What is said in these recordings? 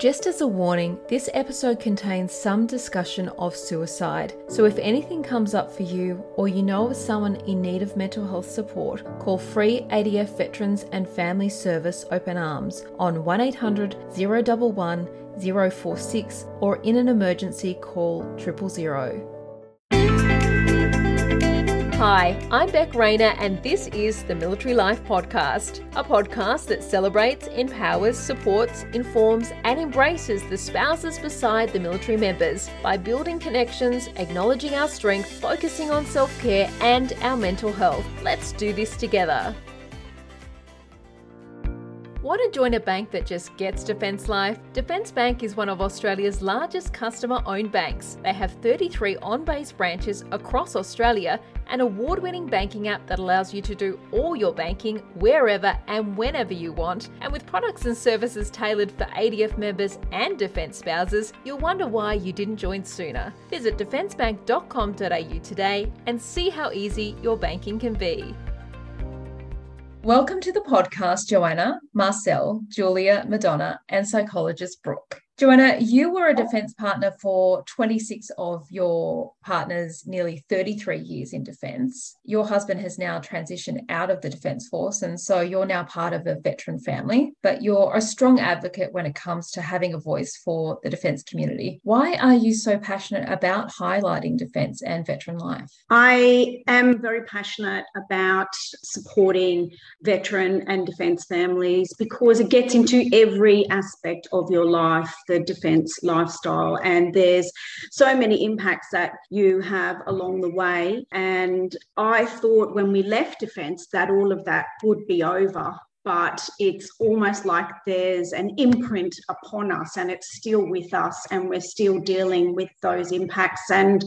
Just as a warning, this episode contains some discussion of suicide. So if anything comes up for you or you know of someone in need of mental health support, call free ADF Veterans and Family Service Open Arms on 1800 011 046 or in an emergency call 000. Hi, I'm Beck Rayner, and this is the Military Life Podcast, a podcast that celebrates, empowers, supports, informs, and embraces the spouses beside the military members by building connections, acknowledging our strength, focusing on self care and our mental health. Let's do this together. Want to join a bank that just gets Defence Life? Defence Bank is one of Australia's largest customer owned banks. They have 33 on base branches across Australia, an award winning banking app that allows you to do all your banking wherever and whenever you want. And with products and services tailored for ADF members and Defence spouses, you'll wonder why you didn't join sooner. Visit defencebank.com.au today and see how easy your banking can be. Welcome to the podcast, Joanna, Marcel, Julia, Madonna, and psychologist Brooke. Joanna, you were a oh. defence partner for 26 of your partner's nearly 33 years in defence. Your husband has now transitioned out of the Defence Force, and so you're now part of a veteran family, but you're a strong advocate when it comes to having a voice for the defence community. Why are you so passionate about highlighting defence and veteran life? I am very passionate about supporting veteran and defence families because it gets into every aspect of your life the defence lifestyle. And there's so many impacts that you have along the way. And I thought when we left defence that all of that would be over but it's almost like there's an imprint upon us and it's still with us and we're still dealing with those impacts. And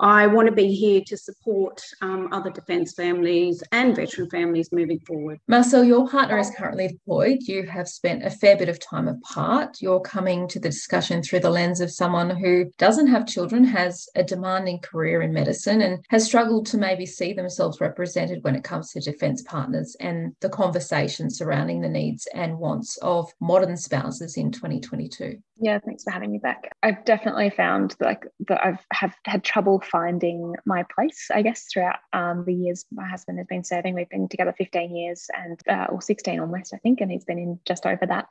I want to be here to support um, other defence families and veteran families moving forward. Marcel, your partner is currently deployed. You have spent a fair bit of time apart. You're coming to the discussion through the lens of someone who doesn't have children, has a demanding career in medicine, and has struggled to maybe see themselves represented when it comes to defence partners and the conversations surrounding the needs and wants of modern spouses in 2022. Yeah, thanks for having me back. I've definitely found like that I've have had trouble finding my place, I guess, throughout um, the years my husband has been serving. We've been together 15 years and uh, or 16 almost, I think, and he's been in just over that.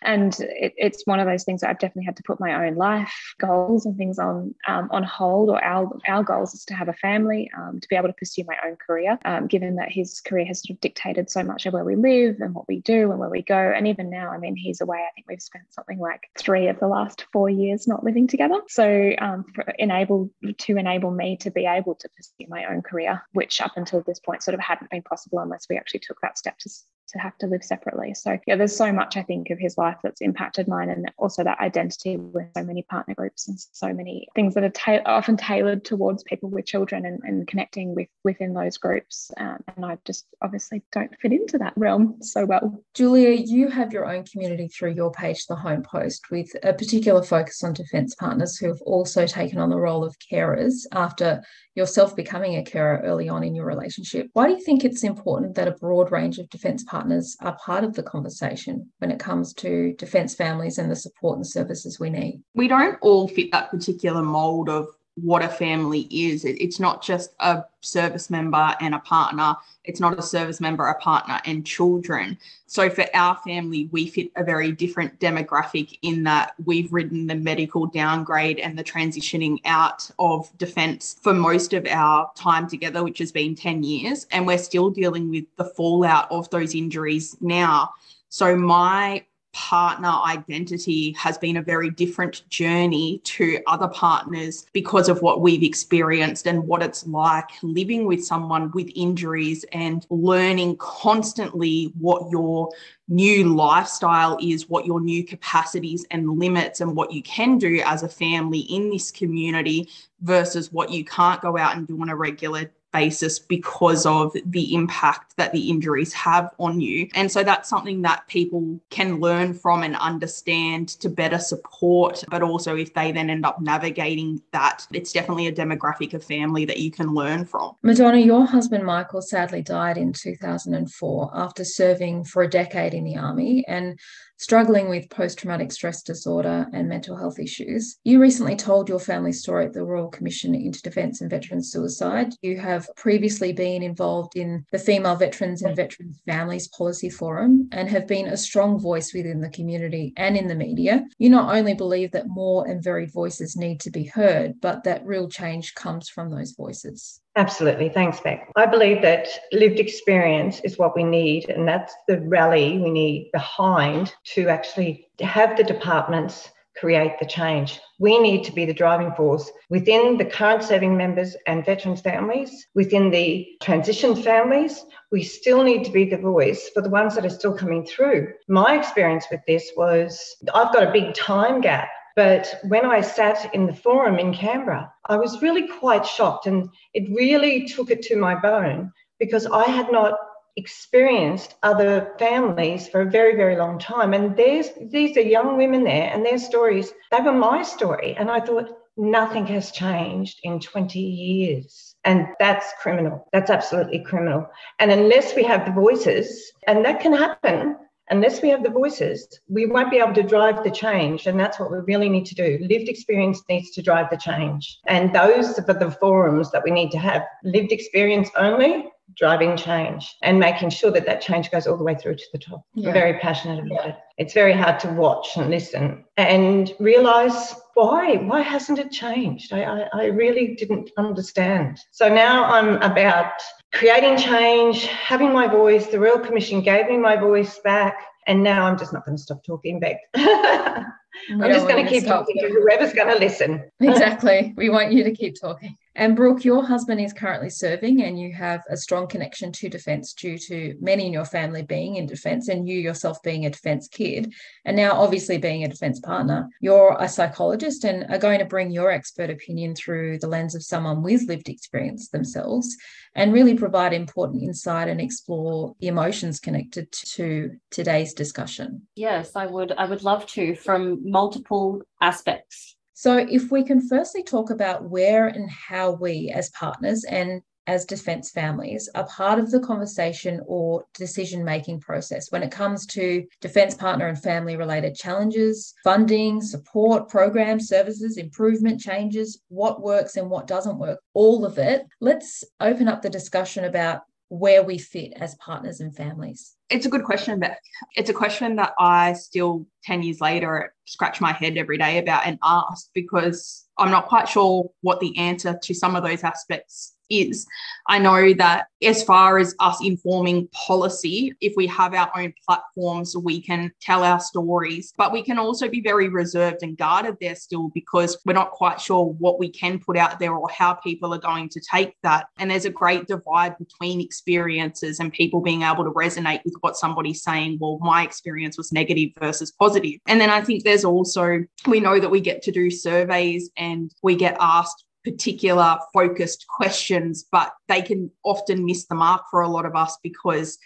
And it, it's one of those things that I've definitely had to put my own life goals and things on um, on hold. Or our our goals is to have a family, um, to be able to pursue my own career, um, given that his career has sort of dictated so much of where we live and what we do and where we go. And even now, I mean, he's away. I think we've spent something like three of the last four years not living together. So um, enable to enable me to be able to pursue my own career, which up until this point sort of hadn't been possible unless we actually took that step to to have to live separately. So yeah, there's so much I think of his life that's impacted mine, and also that identity with so many partner groups and so many things that are ta- often tailored towards people with children and, and connecting with within those groups. Um, and I just obviously don't fit into that realm so well. Julia, you have your own community through your page, The Home Post, with a particular focus on defence partners who have also taken on the role of carers after yourself becoming a carer early on in your relationship. Why do you think it's important that a broad range of defence partners are part of the conversation when it comes to defence families and the support and services we need? We don't all fit that particular mould of what a family is. it's not just a service member and a partner. It's not a service member, a partner, and children. So for our family, we fit a very different demographic in that we've ridden the medical downgrade and the transitioning out of defence for most of our time together, which has been 10 years. And we're still dealing with the fallout of those injuries now. So my partner identity has been a very different journey to other partners because of what we've experienced and what it's like living with someone with injuries and learning constantly what your new lifestyle is, what your new capacities and limits, and what you can do as a family in this community versus what you can't go out and do on a regular basis because of the impact that the injuries have on you. And so that's something that people can learn from and understand to better support. But also, if they then end up navigating that, it's definitely a demographic of family that you can learn from. Madonna, your husband Michael sadly died in 2004 after serving for a decade in the army. And struggling with post traumatic stress disorder and mental health issues. You recently told your family story at the Royal Commission into Defence and Veterans Suicide. You have previously been involved in the Female Veterans and Veterans Families Policy Forum and have been a strong voice within the community and in the media. You not only believe that more and varied voices need to be heard, but that real change comes from those voices. Absolutely. Thanks, Beck. I believe that lived experience is what we need, and that's the rally we need behind to actually have the departments create the change. We need to be the driving force within the current serving members and veterans families, within the transition families. We still need to be the voice for the ones that are still coming through. My experience with this was I've got a big time gap but when I sat in the forum in Canberra, I was really quite shocked and it really took it to my bone because I had not experienced other families for a very, very long time. And there's these are young women there and their stories, they were my story. And I thought, nothing has changed in 20 years. And that's criminal. That's absolutely criminal. And unless we have the voices, and that can happen unless we have the voices, we won't be able to drive the change. And that's what we really need to do. Lived experience needs to drive the change. And those are the forums that we need to have. Lived experience only, driving change and making sure that that change goes all the way through to the top. Yeah. I'm very passionate about yeah. it. It's very hard to watch and listen and realize why why hasn't it changed I, I, I really didn't understand so now i'm about creating change having my voice the royal commission gave me my voice back and now i'm just not going to stop talking back i'm just going to keep talking to whoever's going to listen. Exactly. We want you to keep talking and Brooke, your husband is currently serving, and you have a strong connection to defence due to many in your family being in defence and you yourself being a defence kid, and now obviously being a defence partner. You're a psychologist and are going to bring your expert opinion through the lens of someone with lived experience themselves and really provide important insight and explore the emotions connected to today's discussion. Yes, I would. I would love to from multiple aspects. So, if we can firstly talk about where and how we, as partners and as defence families, are part of the conversation or decision making process when it comes to defence partner and family related challenges, funding, support, programs, services, improvement, changes, what works and what doesn't work, all of it. Let's open up the discussion about where we fit as partners and families. It's a good question, Beck. It's a question that I still, 10 years later, scratch my head every day about and ask because I'm not quite sure what the answer to some of those aspects is. I know that as far as us informing policy, if we have our own platforms, we can tell our stories, but we can also be very reserved and guarded there still because we're not quite sure what we can put out there or how people are going to take that. And there's a great divide between experiences and people being able to resonate with what somebody's saying. Well, my experience was negative versus positive. And then I think there's also, we know that we get to do surveys and we get asked particular focused questions, but they can often miss the mark for a lot of us because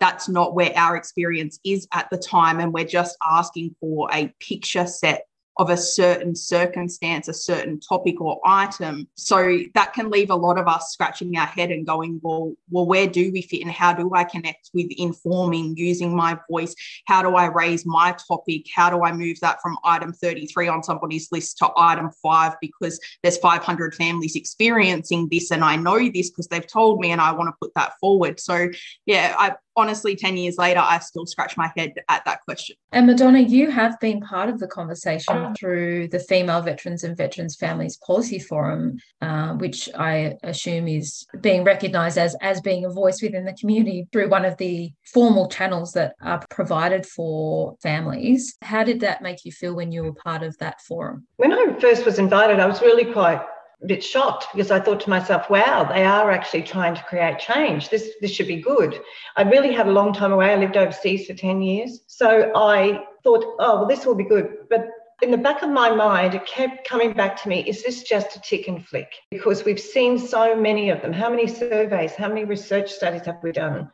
that's not where our experience is at the time. And we're just asking for a picture set of a certain circumstance, a certain topic or item. So that can leave a lot of us scratching our head and going, well, well, where do we fit and how do I connect with informing, using my voice? How do I raise my topic? How do I move that from item 33 on somebody's list to item five because there's 500 families experiencing this and I know this because they've told me and I want to put that forward. So yeah, I honestly 10 years later i still scratch my head at that question and madonna you have been part of the conversation oh. through the female veterans and veterans families policy forum uh, which i assume is being recognized as as being a voice within the community through one of the formal channels that are provided for families how did that make you feel when you were part of that forum when i first was invited i was really quite a bit shocked because I thought to myself, wow, they are actually trying to create change. This this should be good. I really had a long time away. I lived overseas for 10 years. So I thought, oh, well, this will be good. But in the back of my mind, it kept coming back to me is this just a tick and flick? Because we've seen so many of them. How many surveys, how many research studies have we done?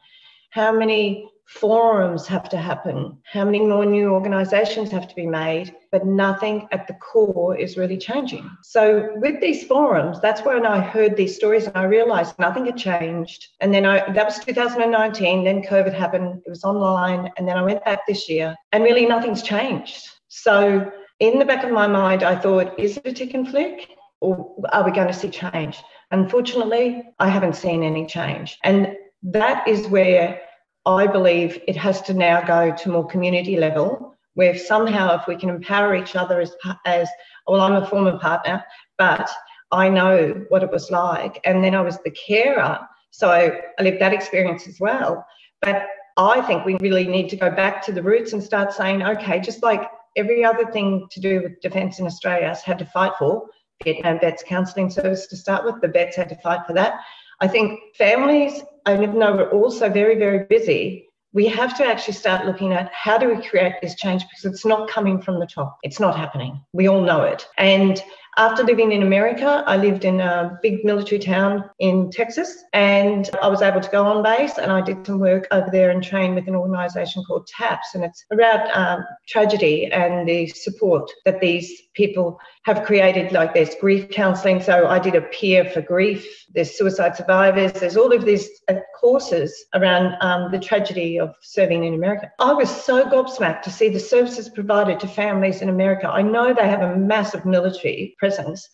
How many forums have to happen? How many more new organisations have to be made? But nothing at the core is really changing. So with these forums, that's when I heard these stories and I realised nothing had changed. And then I that was 2019. Then COVID happened. It was online, and then I went back this year, and really nothing's changed. So in the back of my mind, I thought, is it a tick and flick? Or are we going to see change? Unfortunately, I haven't seen any change. And that is where I believe it has to now go to more community level, where somehow if we can empower each other as, as well, I'm a former partner, but I know what it was like. And then I was the carer. So I lived that experience as well. But I think we really need to go back to the roots and start saying, okay, just like every other thing to do with defence in Australia has had to fight for, Vietnam Vets Counselling Service to start with, the vets had to fight for that. I think families, I even though we're also very, very busy, we have to actually start looking at how do we create this change because it's not coming from the top. It's not happening. We all know it. And after living in America, I lived in a big military town in Texas and I was able to go on base and I did some work over there and train with an organisation called TAPS. And it's about um, tragedy and the support that these people have created. Like there's grief counselling. So I did a peer for grief, there's suicide survivors, there's all of these uh, courses around um, the tragedy of serving in America. I was so gobsmacked to see the services provided to families in America. I know they have a massive military presence.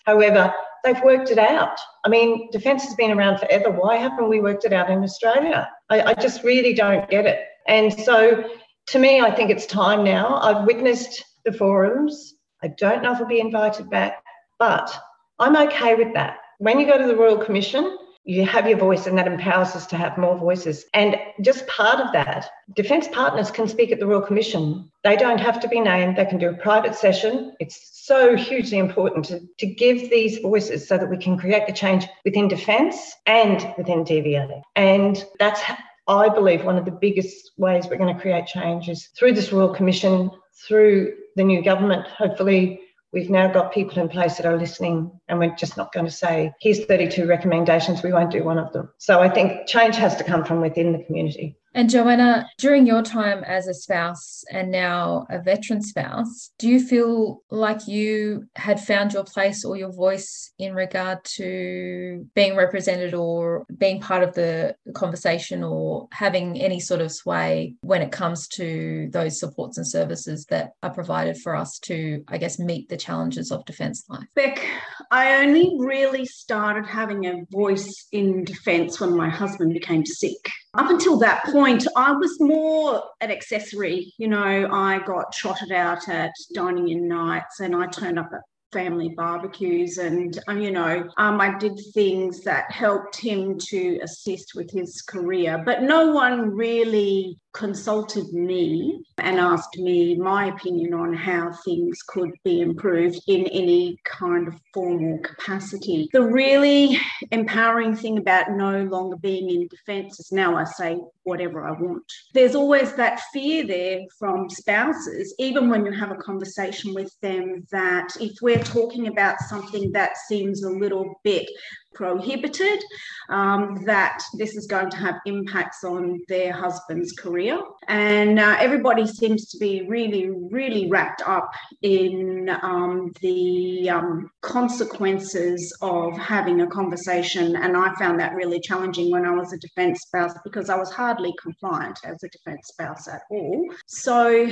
However, they've worked it out. I mean, defence has been around forever. Why haven't we worked it out in Australia? I, I just really don't get it. And so to me, I think it's time now. I've witnessed the forums. I don't know if I'll be invited back, but I'm okay with that. When you go to the Royal Commission, you have your voice and that empowers us to have more voices. And just part of that, defence partners can speak at the Royal Commission. They don't have to be named, they can do a private session. It's so hugely important to, to give these voices so that we can create the change within defence and within DVA. And that's, I believe, one of the biggest ways we're going to create change is through this Royal Commission, through the new government, hopefully We've now got people in place that are listening, and we're just not going to say, here's 32 recommendations, we won't do one of them. So I think change has to come from within the community. And Joanna, during your time as a spouse and now a veteran spouse, do you feel like you had found your place or your voice in regard to being represented or being part of the conversation or having any sort of sway when it comes to those supports and services that are provided for us to, I guess, meet the challenges of defence life? Beck, I only really started having a voice in defence when my husband became sick. Up until that point, I was more an accessory. You know, I got trotted out at dining in nights and I turned up at family barbecues and um, you know um, i did things that helped him to assist with his career but no one really consulted me and asked me my opinion on how things could be improved in any kind of formal capacity. The really empowering thing about no longer being in defence is now I say whatever I want. There's always that fear there from spouses, even when you have a conversation with them, that if we're talking about something that seems a little bit prohibited, um, that this is going to have impacts on their husband's career. And uh, everybody seems to be really, really wrapped up in um, the um, consequences of having a conversation. And I found that really challenging when I was a defence spouse because I was hardly compliant as a defence spouse at all. So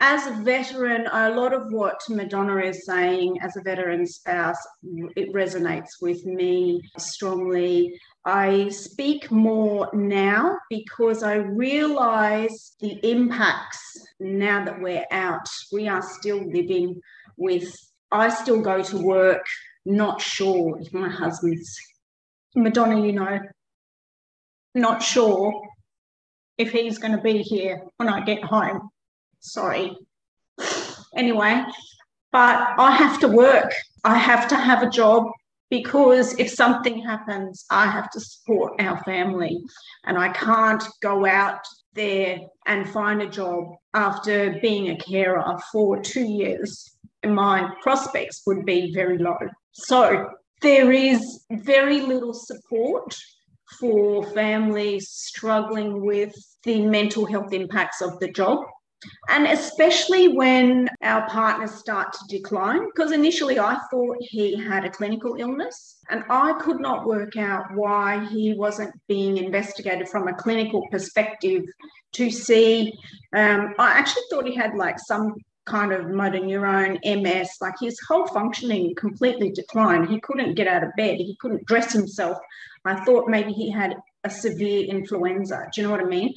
as a veteran, a lot of what Madonna is saying as a veteran spouse, it resonates with me strongly. I speak more now because I realize the impacts now that we're out. We are still living with, I still go to work not sure if my husband's, Madonna, you know, not sure if he's going to be here when I get home sorry. Anyway, but I have to work. I have to have a job because if something happens, I have to support our family and I can't go out there and find a job after being a carer for two years. My prospects would be very low. So there is very little support for families struggling with the mental health impacts of the job. And especially when our partners start to decline, because initially I thought he had a clinical illness, and I could not work out why he wasn't being investigated from a clinical perspective to see. Um, I actually thought he had like some kind of motor neurone, MS, like his whole functioning completely declined. He couldn't get out of bed, he couldn't dress himself. I thought maybe he had a severe influenza. Do you know what I mean?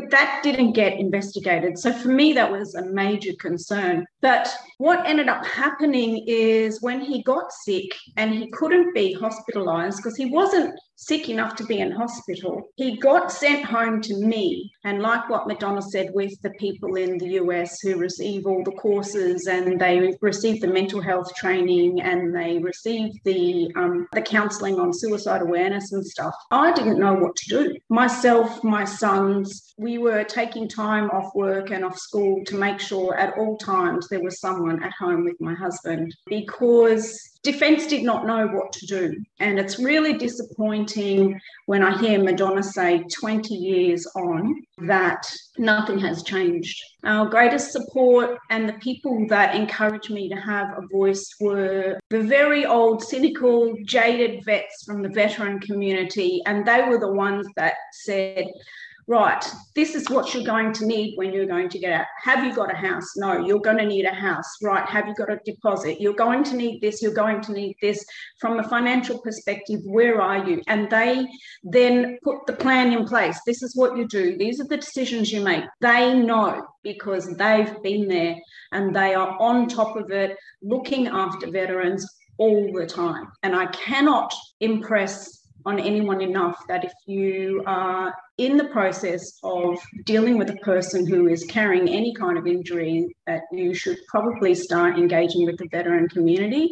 But that didn't get investigated. So for me, that was a major concern. But what ended up happening is when he got sick and he couldn't be hospitalized because he wasn't sick enough to be in hospital, he got sent home to me. And like what Madonna said, with the people in the US who receive all the courses and they receive the mental health training and they receive the um, the counselling on suicide awareness and stuff, I didn't know what to do. Myself, my sons, we were taking time off work and off school to make sure at all times there was someone at home with my husband because defence did not know what to do. And it's really disappointing when I hear Madonna say 20 years on that nothing has changed. Our greatest support and the people that encouraged me to have a voice were the very old, cynical, jaded vets from the veteran community. And they were the ones that said, right, this is what you're going to need when you're going to get out. Have you got a house? No, you're going to need a house. Right, have you got a deposit? You're going to need this, you're going to need this. From a financial perspective, where are you? And they then put the plan in place. This is what you do, these are the decisions you make. They know because they've been there and they are on top of it, looking after veterans all the time. And I cannot impress on anyone enough that if you are in the process of dealing with a person who is carrying any kind of injury, that you should probably start engaging with the veteran community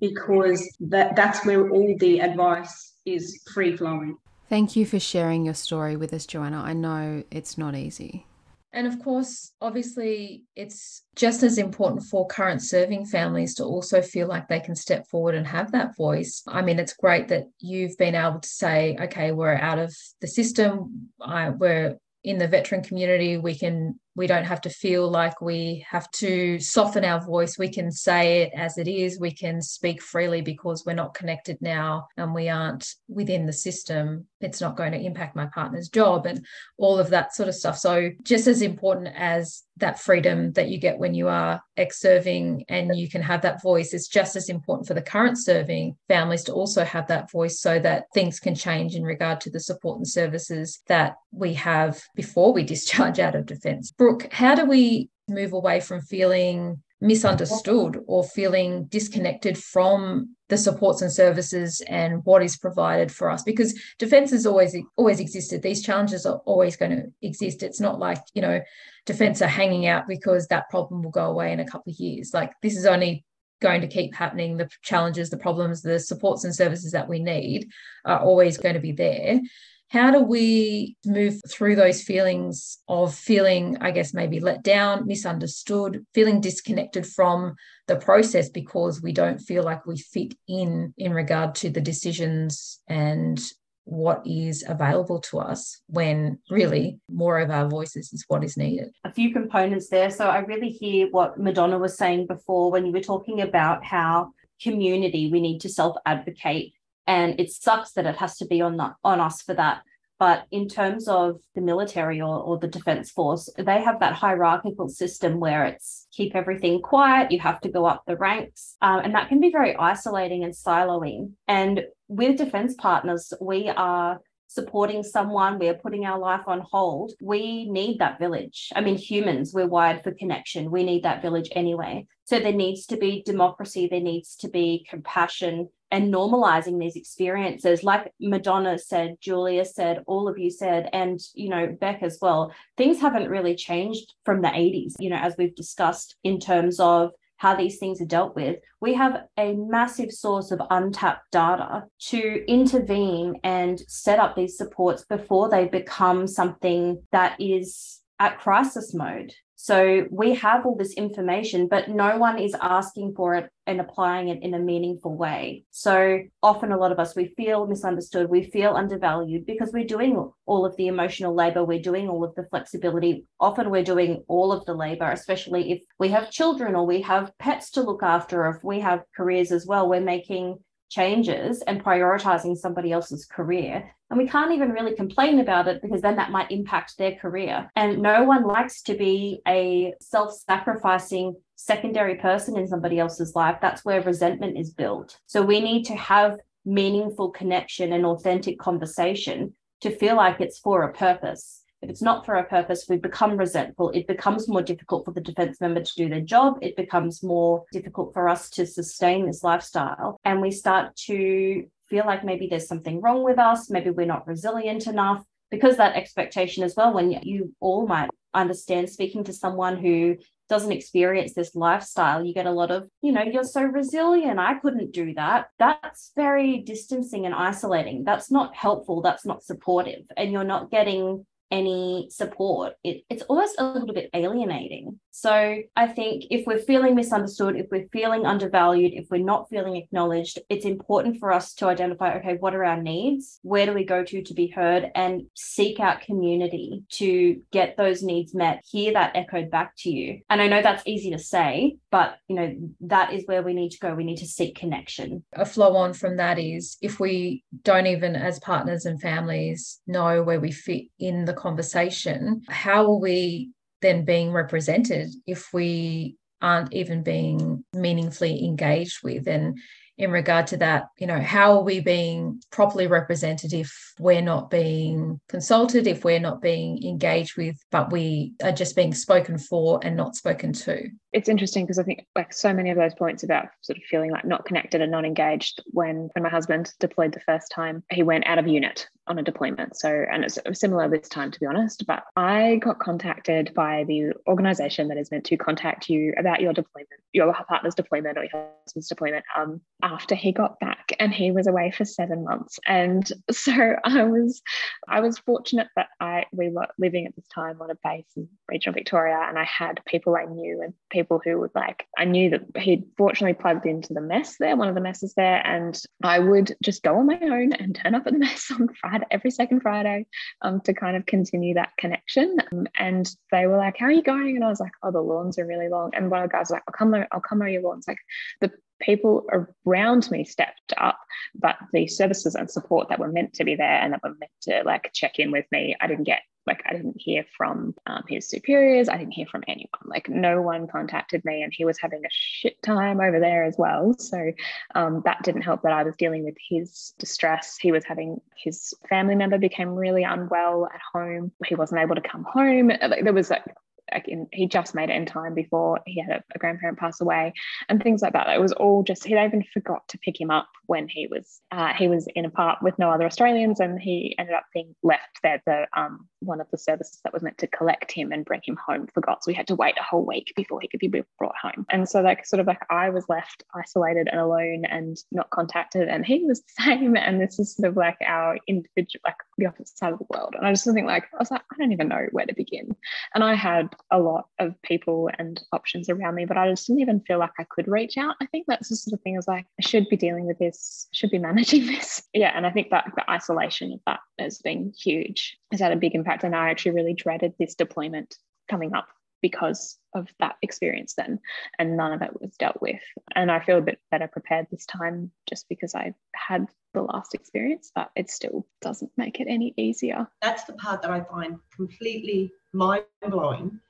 because that, that's where all the advice is free flowing. Thank you for sharing your story with us, Joanna. I know it's not easy. And of course, obviously, it's just as important for current serving families to also feel like they can step forward and have that voice. I mean, it's great that you've been able to say, okay, we're out of the system, I, we're in the veteran community, we can we don't have to feel like we have to soften our voice. We can say it as it is. We can speak freely because we're not connected now and we aren't within the system. It's not going to impact my partner's job and all of that sort of stuff. So, just as important as that freedom that you get when you are ex serving and you can have that voice, it's just as important for the current serving families to also have that voice so that things can change in regard to the support and services that we have before we discharge out of defence. Brooke, how do we move away from feeling misunderstood or feeling disconnected from the supports and services and what is provided for us? Because defense has always always existed. These challenges are always going to exist. It's not like you know defense are hanging out because that problem will go away in a couple of years. Like this is only going to keep happening. The challenges the problems the supports and services that we need are always going to be there how do we move through those feelings of feeling, I guess, maybe let down, misunderstood, feeling disconnected from the process because we don't feel like we fit in in regard to the decisions and what is available to us when really more of our voices is what is needed. A few components there. So I really hear what Madonna was saying before when you were talking about how community, we need to self advocate and it sucks that it has to be on the, on us for that but in terms of the military or, or the defense force they have that hierarchical system where it's keep everything quiet you have to go up the ranks um, and that can be very isolating and siloing and with defense partners we are supporting someone, we're putting our life on hold, we need that village. I mean, humans, we're wired for connection. We need that village anyway. So there needs to be democracy, there needs to be compassion and normalizing these experiences. Like Madonna said, Julia said, all of you said, and, you know, Beck as well, things haven't really changed from the 80s, you know, as we've discussed in terms of how these things are dealt with, we have a massive source of untapped data to intervene and set up these supports before they become something that is at crisis mode. So we have all this information, but no one is asking for it and applying it in a meaningful way. So often, a lot of us, we feel misunderstood, we feel undervalued because we're doing all of the emotional labor, we're doing all of the flexibility. Often, we're doing all of the labor, especially if we have children or we have pets to look after, or if we have careers as well, we're making changes and prioritizing somebody else's career. And we can't even really complain about it because then that might impact their career. And no one likes to be a self sacrificing secondary person in somebody else's life. That's where resentment is built. So we need to have meaningful connection and authentic conversation to feel like it's for a purpose. If it's not for a purpose, we become resentful. It becomes more difficult for the defense member to do their job. It becomes more difficult for us to sustain this lifestyle. And we start to feel like maybe there's something wrong with us. Maybe we're not resilient enough. Because that expectation as well, when you all might understand speaking to someone who doesn't experience this lifestyle, you get a lot of, you know, you're so resilient. I couldn't do that. That's very distancing and isolating. That's not helpful. That's not supportive. And you're not getting any support, it, it's almost a little bit alienating. So I think if we're feeling misunderstood, if we're feeling undervalued, if we're not feeling acknowledged, it's important for us to identify okay, what are our needs? Where do we go to to be heard and seek out community to get those needs met? Hear that echoed back to you. And I know that's easy to say, but you know, that is where we need to go. We need to seek connection. A flow on from that is if we don't even as partners and families know where we fit in the conversation, how are we then being represented if we aren't even being meaningfully engaged with? And in regard to that, you know, how are we being properly represented if we're not being consulted, if we're not being engaged with, but we are just being spoken for and not spoken to? It's interesting because I think like so many of those points about sort of feeling like not connected and not engaged when when my husband deployed the first time he went out of unit on a deployment. So and it's similar this time to be honest but I got contacted by the organization that is meant to contact you about your deployment your partner's deployment or your husband's deployment um after he got back and he was away for 7 months. And so I was I was fortunate that I we were living at this time on a base in regional Victoria and I had people I knew and people people who would like, I knew that he'd fortunately plugged into the mess there, one of the messes there, and I would just go on my own and turn up at the mess on Friday, every second Friday, um, to kind of continue that connection. Um, and they were like, "How are you going?" And I was like, "Oh, the lawns are really long." And one of the guys was like, "I'll come, I'll come mow your lawns." Like the people around me stepped up, but the services and support that were meant to be there and that were meant to like check in with me, I didn't get like I didn't hear from um, his superiors. I didn't hear from anyone. Like no one contacted me, and he was having a shit time over there as well. So um, that didn't help. That I was dealing with his distress. He was having his family member became really unwell at home. He wasn't able to come home. Like, there was like like in, he just made it in time before he had a, a, grandparent pass away and things like that. It was all just he even forgot to pick him up when he was uh, he was in a part with no other Australians and he ended up being left there. The um, one of the services that was meant to collect him and bring him home forgot, so we had to wait a whole week before he could be brought home. And so like sort of like I was left isolated and alone and not contacted, and he was the same. And this is sort of like our individual like the opposite side of the world. And I just think like I was like I don't even know where to begin. And I had a lot of people and options around me, but I just didn't even feel like I could reach out. I think that's the sort of thing I was like, I should be dealing with this, should be managing this. Yeah. And I think that the isolation of that has been huge, has had a big impact. And I actually really dreaded this deployment coming up because of that experience then and none of it was dealt with. And i feel a bit better prepared this time just because i had the last experience but it still doesn't make it any easier. That's the part that i find completely mind-blowing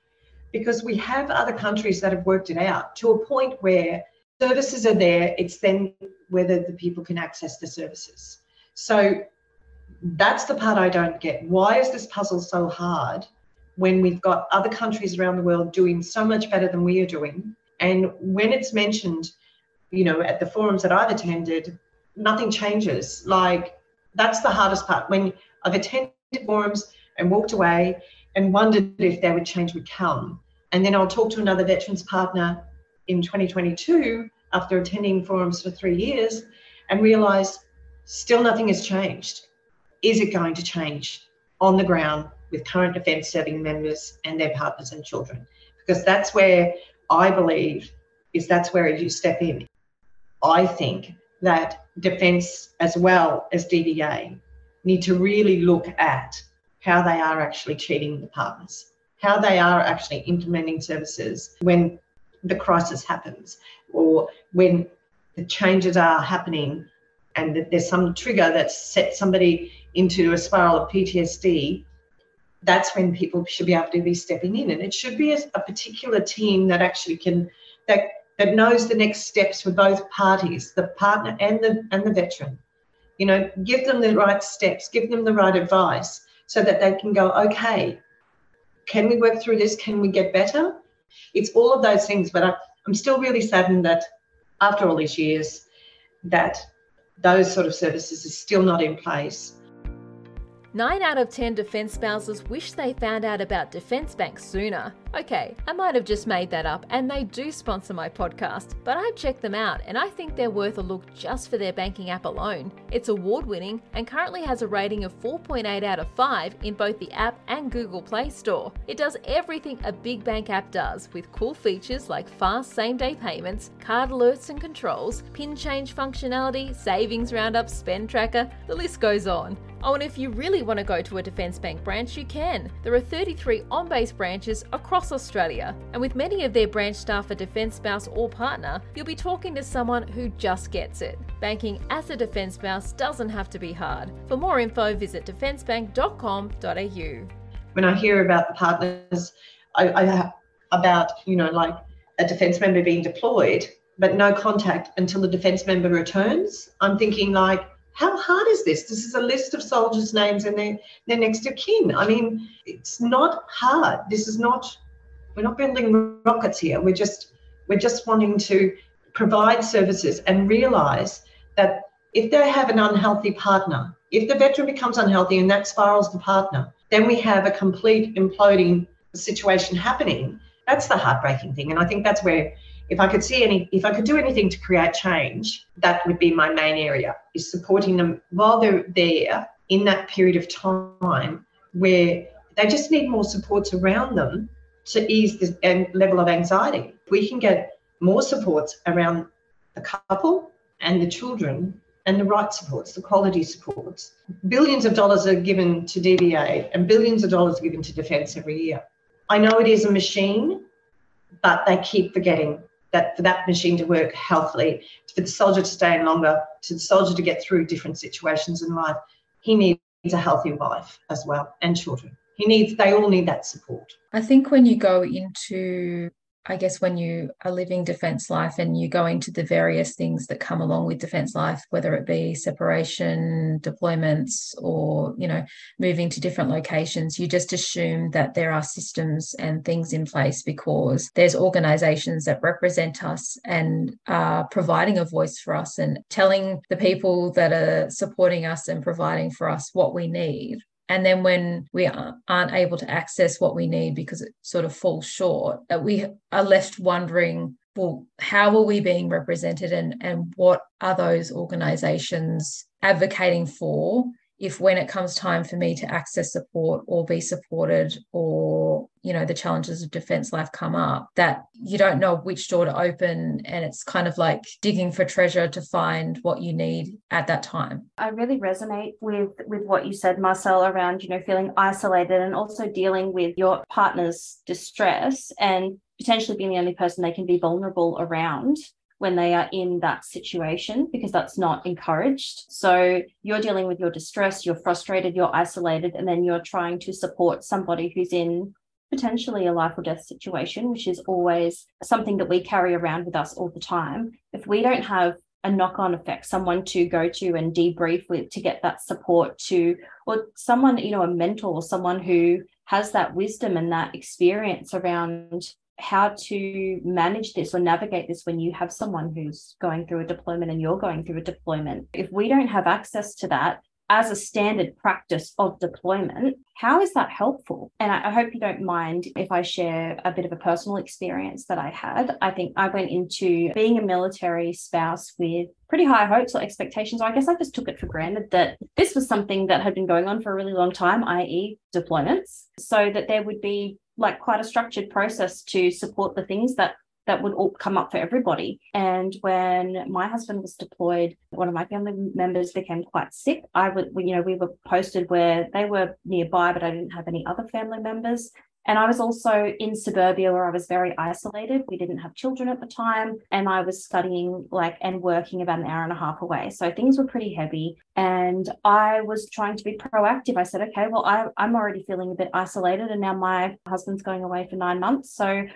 because we have other countries that have worked it out to a point where services are there it's then whether the people can access the services. So that's the part i don't get why is this puzzle so hard when we've got other countries around the world doing so much better than we are doing. And when it's mentioned, you know, at the forums that I've attended, nothing changes. Like that's the hardest part. When I've attended forums and walked away and wondered if there would change would come. And then I'll talk to another veterans partner in 2022 after attending forums for three years and realize still nothing has changed. Is it going to change on the ground with current defence serving members and their partners and children. because that's where I believe is that's where you step in. I think that defence as well as DVA need to really look at how they are actually treating the partners, how they are actually implementing services when the crisis happens or when the changes are happening and that there's some trigger that sets somebody into a spiral of PTSD, that's when people should be able to be stepping in. And it should be a, a particular team that actually can that that knows the next steps for both parties, the partner and the and the veteran. You know, give them the right steps, give them the right advice so that they can go, okay, can we work through this? Can we get better? It's all of those things, but I, I'm still really saddened that after all these years, that those sort of services are still not in place. Nine out of 10 defence spouses wish they found out about Defence Bank sooner. Okay, I might have just made that up, and they do sponsor my podcast, but I've checked them out and I think they're worth a look just for their banking app alone. It's award winning and currently has a rating of 4.8 out of 5 in both the app and Google Play Store. It does everything a big bank app does with cool features like fast same day payments, card alerts and controls, pin change functionality, savings roundup, spend tracker, the list goes on. Oh, and if you really want to go to a Defence Bank branch, you can. There are 33 on base branches across Australia, and with many of their branch staff a Defence spouse or partner, you'll be talking to someone who just gets it. Banking as a Defence spouse doesn't have to be hard. For more info, visit defencebank.com.au. When I hear about the partners, I, I about you know like a defence member being deployed, but no contact until the defence member returns, I'm thinking like how hard is this? This is a list of soldiers' names and their, their next of kin. I mean, it's not hard. This is not, we're not building rockets here. We're just, we're just wanting to provide services and realize that if they have an unhealthy partner, if the veteran becomes unhealthy and that spirals the partner, then we have a complete imploding situation happening. That's the heartbreaking thing. And I think that's where if I could see any, if I could do anything to create change, that would be my main area is supporting them while they're there in that period of time where they just need more supports around them to ease the level of anxiety. We can get more supports around the couple and the children and the right supports, the quality supports. Billions of dollars are given to DVA and billions of dollars are given to defence every year. I know it is a machine, but they keep forgetting that for that machine to work healthily, for the soldier to stay in longer, to the soldier to get through different situations in life, he needs a healthy wife as well and children. He needs, they all need that support. I think when you go into I guess when you are living defense life and you go into the various things that come along with defense life, whether it be separation, deployments, or you know, moving to different locations, you just assume that there are systems and things in place because there's organizations that represent us and are providing a voice for us and telling the people that are supporting us and providing for us what we need and then when we aren't able to access what we need because it sort of falls short, that we are left wondering, well, how are we being represented and, and what are those organizations advocating for if when it comes time for me to access support or be supported or you know the challenges of defense life come up that you don't know which door to open and it's kind of like digging for treasure to find what you need at that time. I really resonate with with what you said marcel around you know feeling isolated and also dealing with your partner's distress and potentially being the only person they can be vulnerable around when they are in that situation because that's not encouraged. So you're dealing with your distress, you're frustrated, you're isolated, and then you're trying to support somebody who's in potentially a life or death situation, which is always something that we carry around with us all the time. If we don't have a knock on effect, someone to go to and debrief with to get that support to, or someone, you know, a mentor, someone who has that wisdom and that experience around how to manage this or navigate this when you have someone who's going through a deployment and you're going through a deployment. If we don't have access to that as a standard practice of deployment, how is that helpful? And I, hope you don't mind if I share a bit of a personal experience that I had. I think I went into being a military spouse with pretty high hopes or expectations. I guess I just took it for granted that this was something that had been going on for a really long time, i.e., deployments, so that there would be like quite a structured process to support the things that that would all come up for everybody. And when my husband was deployed, one of my family members became quite sick. I would, you know, we were posted where they were nearby, but I didn't have any other family members. And I was also in suburbia where I was very isolated. We didn't have children at the time. And I was studying like and working about an hour and a half away. So things were pretty heavy. And I was trying to be proactive. I said, okay, well, I, I'm already feeling a bit isolated. And now my husband's going away for nine months. So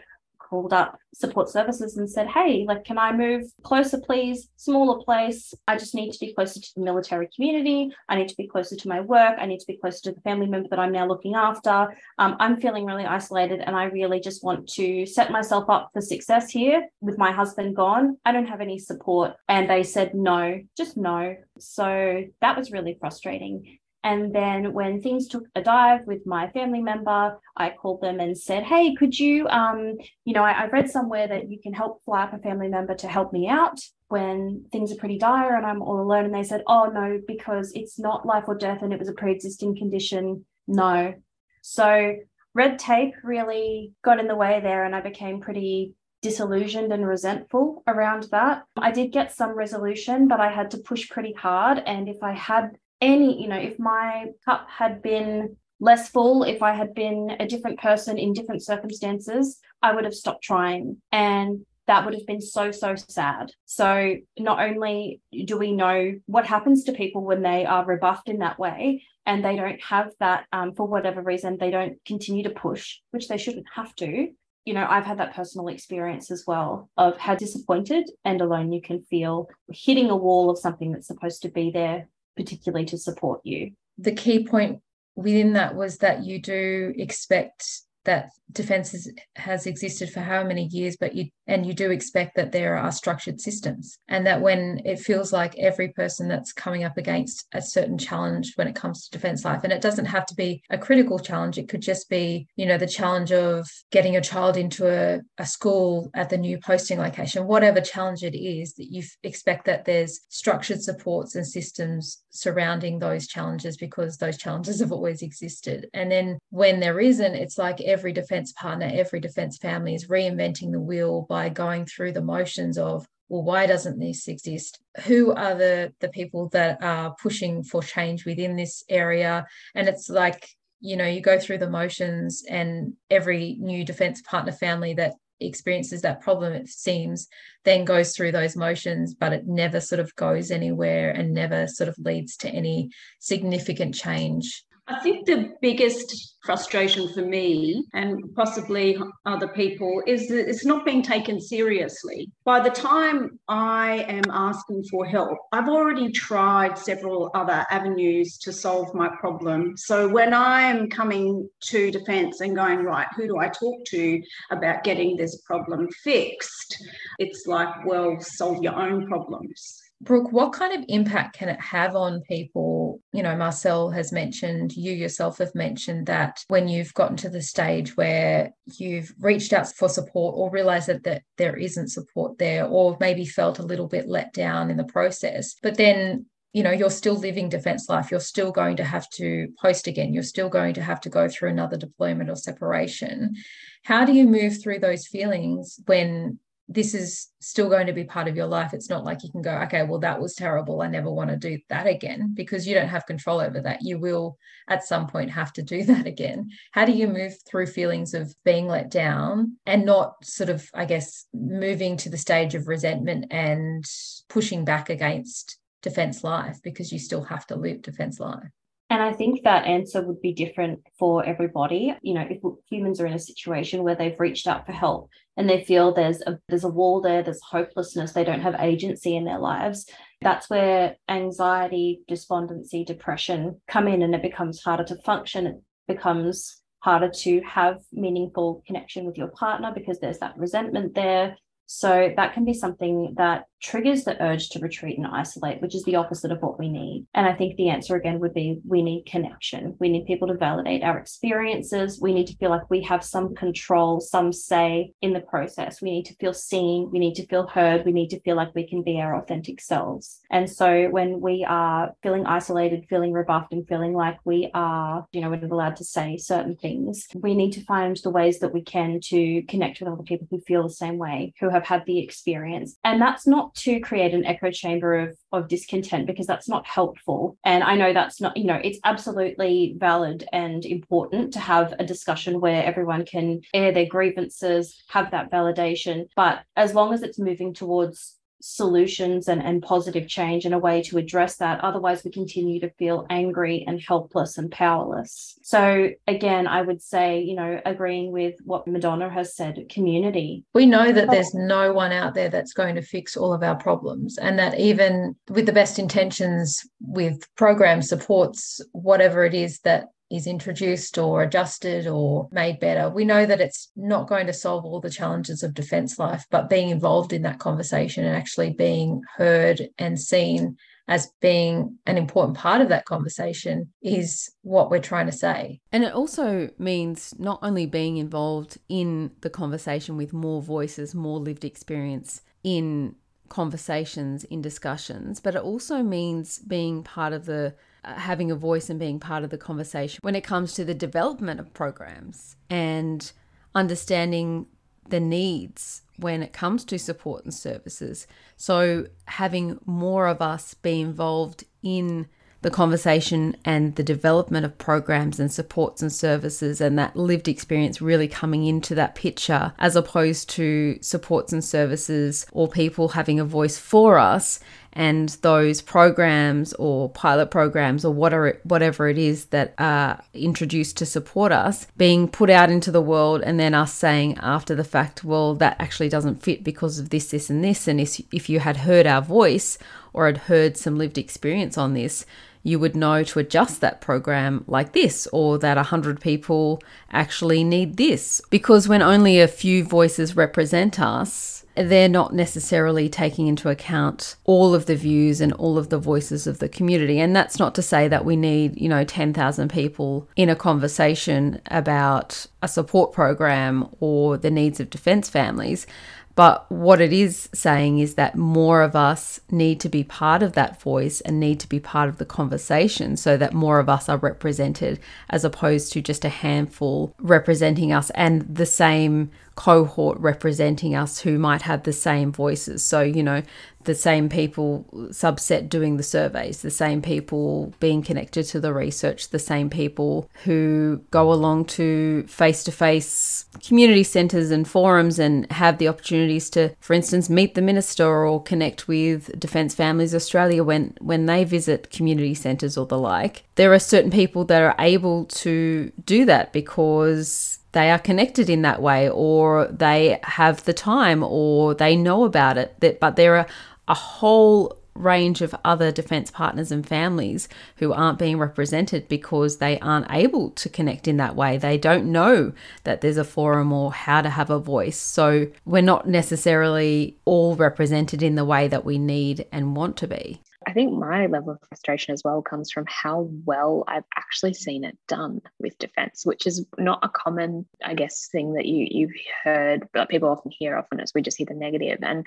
called up support services and said, Hey, like, can I move closer, please? Smaller place. I just need to be closer to the military community. I need to be closer to my work. I need to be closer to the family member that I'm now looking after. Um, I'm feeling really isolated and I really just want to set myself up for success here with my husband gone. I don't have any support. And they said, No, just no. So that was really frustrating. And then when things took a dive with my family member, I called them and said, Hey, could you, um, you know, I, I read somewhere that you can help fly up a family member to help me out when things are pretty dire and I'm all alone. And they said, Oh, no, because it's not life or death and it was a pre existing condition. No. So red tape really got in the way there and I became pretty disillusioned and resentful around that. I did get some resolution, but I had to push pretty hard. And if I had any, you know, if my cup had been less full, if I had been a different person in different circumstances, I would have stopped trying. And that would have been so, so sad. So, not only do we know what happens to people when they are rebuffed in that way and they don't have that, um, for whatever reason, they don't continue to push, which they shouldn't have to. You know, I've had that personal experience as well of how disappointed and alone you can feel hitting a wall of something that's supposed to be there particularly to support you. The key point within that was that you do expect that defense has, existed for how many years but you and you do expect that there are structured systems and that when it feels like every person that's coming up against a certain challenge when it comes to defense life and it doesn't have to be a critical challenge it could just be you know the challenge of getting a child into a, a school at the new posting location whatever challenge it is that you expect that there's structured supports and systems surrounding those challenges because those challenges have always existed. And then when there isn't it's like every defense partner every defense family is reinventing the wheel by going through the motions of well why doesn't this exist? Who are the the people that are pushing for change within this area? And it's like you know you go through the motions and every new defense partner family that experiences that problem it seems then goes through those motions but it never sort of goes anywhere and never sort of leads to any significant change I think the biggest frustration for me and possibly other people is that it's not being taken seriously. By the time I am asking for help, I've already tried several other avenues to solve my problem. So when I am coming to defense and going, right, who do I talk to about getting this problem fixed? It's like, well, solve your own problems. Brooke, what kind of impact can it have on people? You know, Marcel has mentioned, you yourself have mentioned that when you've gotten to the stage where you've reached out for support or realized that, that there isn't support there, or maybe felt a little bit let down in the process, but then you know you're still living defense life you're still going to have to post again you're still going to have to go through another deployment or separation how do you move through those feelings when this is still going to be part of your life. It's not like you can go, okay, well, that was terrible. I never want to do that again because you don't have control over that. You will at some point have to do that again. How do you move through feelings of being let down and not sort of, I guess, moving to the stage of resentment and pushing back against defense life because you still have to live defense life? And I think that answer would be different for everybody. You know, if humans are in a situation where they've reached out for help and they feel there's a there's a wall there, there's hopelessness, they don't have agency in their lives, that's where anxiety, despondency, depression come in and it becomes harder to function. It becomes harder to have meaningful connection with your partner because there's that resentment there. So that can be something that triggers the urge to retreat and isolate, which is the opposite of what we need. And I think the answer again would be we need connection. We need people to validate our experiences. We need to feel like we have some control, some say in the process. We need to feel seen. We need to feel heard. We need to feel like we can be our authentic selves. And so when we are feeling isolated, feeling rebuffed, and feeling like we are, you know, we're not allowed to say certain things, we need to find the ways that we can to connect with other people who feel the same way, who have had the experience. And that's not to create an echo chamber of, of discontent because that's not helpful. And I know that's not, you know, it's absolutely valid and important to have a discussion where everyone can air their grievances, have that validation. But as long as it's moving towards solutions and, and positive change and a way to address that. Otherwise, we continue to feel angry and helpless and powerless. So, again, I would say, you know, agreeing with what Madonna has said community. We know that there's no one out there that's going to fix all of our problems, and that even with the best intentions, with program supports, whatever it is that is introduced or adjusted or made better. We know that it's not going to solve all the challenges of defence life, but being involved in that conversation and actually being heard and seen as being an important part of that conversation is what we're trying to say. And it also means not only being involved in the conversation with more voices, more lived experience in conversations, in discussions, but it also means being part of the uh, having a voice and being part of the conversation when it comes to the development of programs and understanding the needs when it comes to support and services. So, having more of us be involved in the conversation and the development of programs and supports and services and that lived experience really coming into that picture as opposed to supports and services or people having a voice for us and those programs or pilot programs or whatever whatever it is that are introduced to support us being put out into the world and then us saying after the fact well that actually doesn't fit because of this this and this and if, if you had heard our voice or had heard some lived experience on this you would know to adjust that program like this, or that 100 people actually need this. Because when only a few voices represent us, they're not necessarily taking into account all of the views and all of the voices of the community. And that's not to say that we need, you know, 10,000 people in a conversation about a support program or the needs of defence families. But what it is saying is that more of us need to be part of that voice and need to be part of the conversation so that more of us are represented as opposed to just a handful representing us and the same cohort representing us who might have the same voices. So, you know, the same people subset doing the surveys, the same people being connected to the research, the same people who go along to face to face community centres and forums and have the opportunities to, for instance, meet the minister or connect with Defence Families Australia when, when they visit community centres or the like. There are certain people that are able to do that because they are connected in that way or they have the time or they know about it but there are a whole range of other defence partners and families who aren't being represented because they aren't able to connect in that way. They don't know that there's a forum or how to have a voice. So we're not necessarily all represented in the way that we need and want to be. I think my level of frustration as well comes from how well I've actually seen it done with defense, which is not a common, I guess, thing that you you've heard, but people often hear often as we just hear the negative. And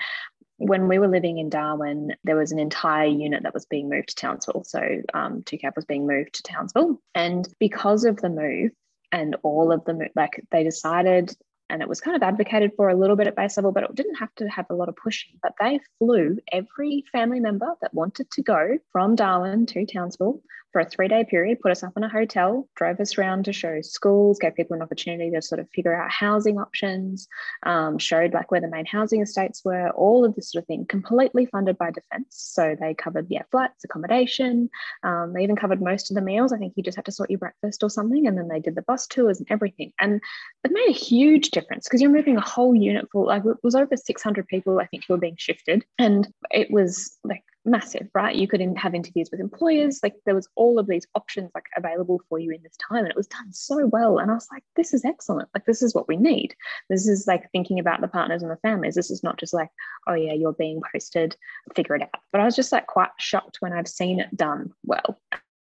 when we were living in Darwin, there was an entire unit that was being moved to Townsville. So um, 2Cav was being moved to Townsville. And because of the move, and all of them like they decided and it was kind of advocated for a little bit at base level, but it didn't have to have a lot of pushing. But they flew every family member that wanted to go from Darwin to Townsville for a three day period, put us up in a hotel, drove us around to show schools, gave people an opportunity to sort of figure out housing options, um, showed like where the main housing estates were, all of this sort of thing, completely funded by Defence. So they covered, yeah, flights, accommodation. Um, they even covered most of the meals. I think you just had to sort your breakfast or something. And then they did the bus tours and everything. And it made a huge difference because you're moving a whole unit full, like it was over 600 people, I think, who were being shifted. And it was like massive, right? You could have interviews with employers. Like there was all of these options like available for you in this time, and it was done so well. And I was like, this is excellent. Like this is what we need. This is like thinking about the partners and the families. This is not just like, oh yeah, you're being posted, figure it out. But I was just like quite shocked when I've seen it done well.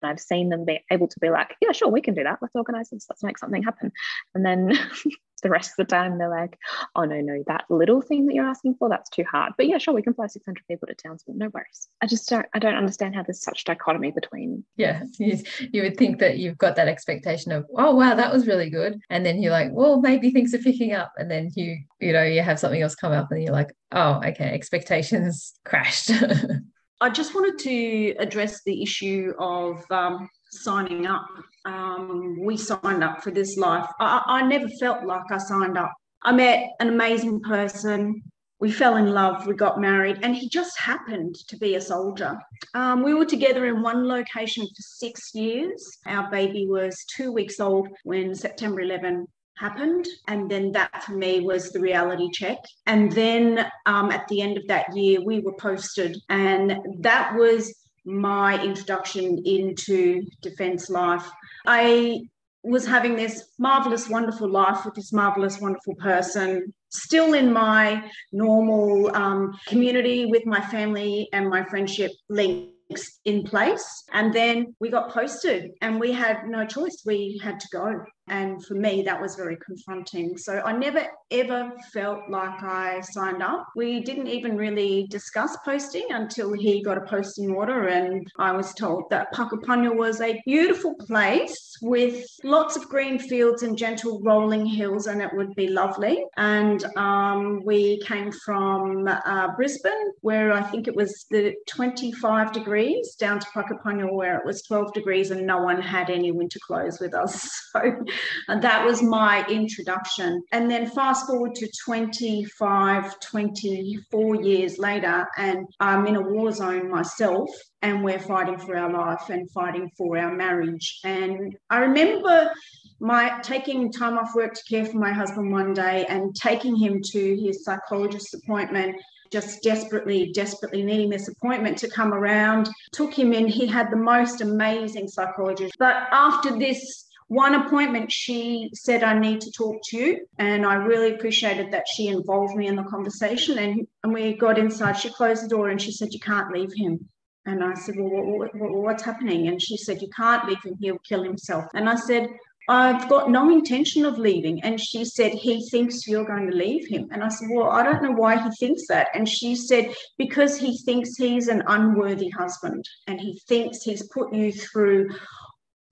I've seen them be able to be like, yeah, sure, we can do that. Let's organize this. Let's make something happen. And then the rest of the time they're like, oh no, no, that little thing that you're asking for, that's too hard. But yeah, sure, we can fly 600 people to Townsville. No worries. I just don't, I don't understand how there's such dichotomy between. Yeah, you, you would think that you've got that expectation of, oh wow, that was really good, and then you're like, well, maybe things are picking up, and then you, you know, you have something else come up, and you're like, oh, okay, expectations crashed. I just wanted to address the issue of um, signing up. Um, we signed up for this life. I, I never felt like I signed up. I met an amazing person. We fell in love, we got married, and he just happened to be a soldier. Um, we were together in one location for six years. Our baby was two weeks old when September 11 happened. And then that for me was the reality check. And then um, at the end of that year, we were posted, and that was my introduction into defense life. I was having this marvelous, wonderful life with this marvelous, wonderful person, still in my normal um, community with my family and my friendship link in place. And then we got posted and we had no choice. We had to go. And for me, that was very confronting. So I never ever felt like I signed up. We didn't even really discuss posting until he got a posting order. And I was told that Puckapunyal was a beautiful place with lots of green fields and gentle rolling hills, and it would be lovely. And um, we came from uh, Brisbane, where I think it was the 25 degrees, down to Puckapunyal, where it was 12 degrees, and no one had any winter clothes with us. So that was my introduction. And then fast forward to 25, 24 years later, and I'm in a war zone myself, and we're fighting for our life and fighting for our marriage. And I remember my taking time off work to care for my husband one day and taking him to his psychologist appointment just desperately, desperately needing this appointment to come around. Took him in. He had the most amazing psychologist. But after this one appointment, she said, I need to talk to you. And I really appreciated that she involved me in the conversation. And, and we got inside. She closed the door and she said, You can't leave him. And I said, well, what, what, what's happening? And she said, You can't leave him. He'll kill himself. And I said, I've got no intention of leaving. And she said, He thinks you're going to leave him. And I said, Well, I don't know why he thinks that. And she said, Because he thinks he's an unworthy husband and he thinks he's put you through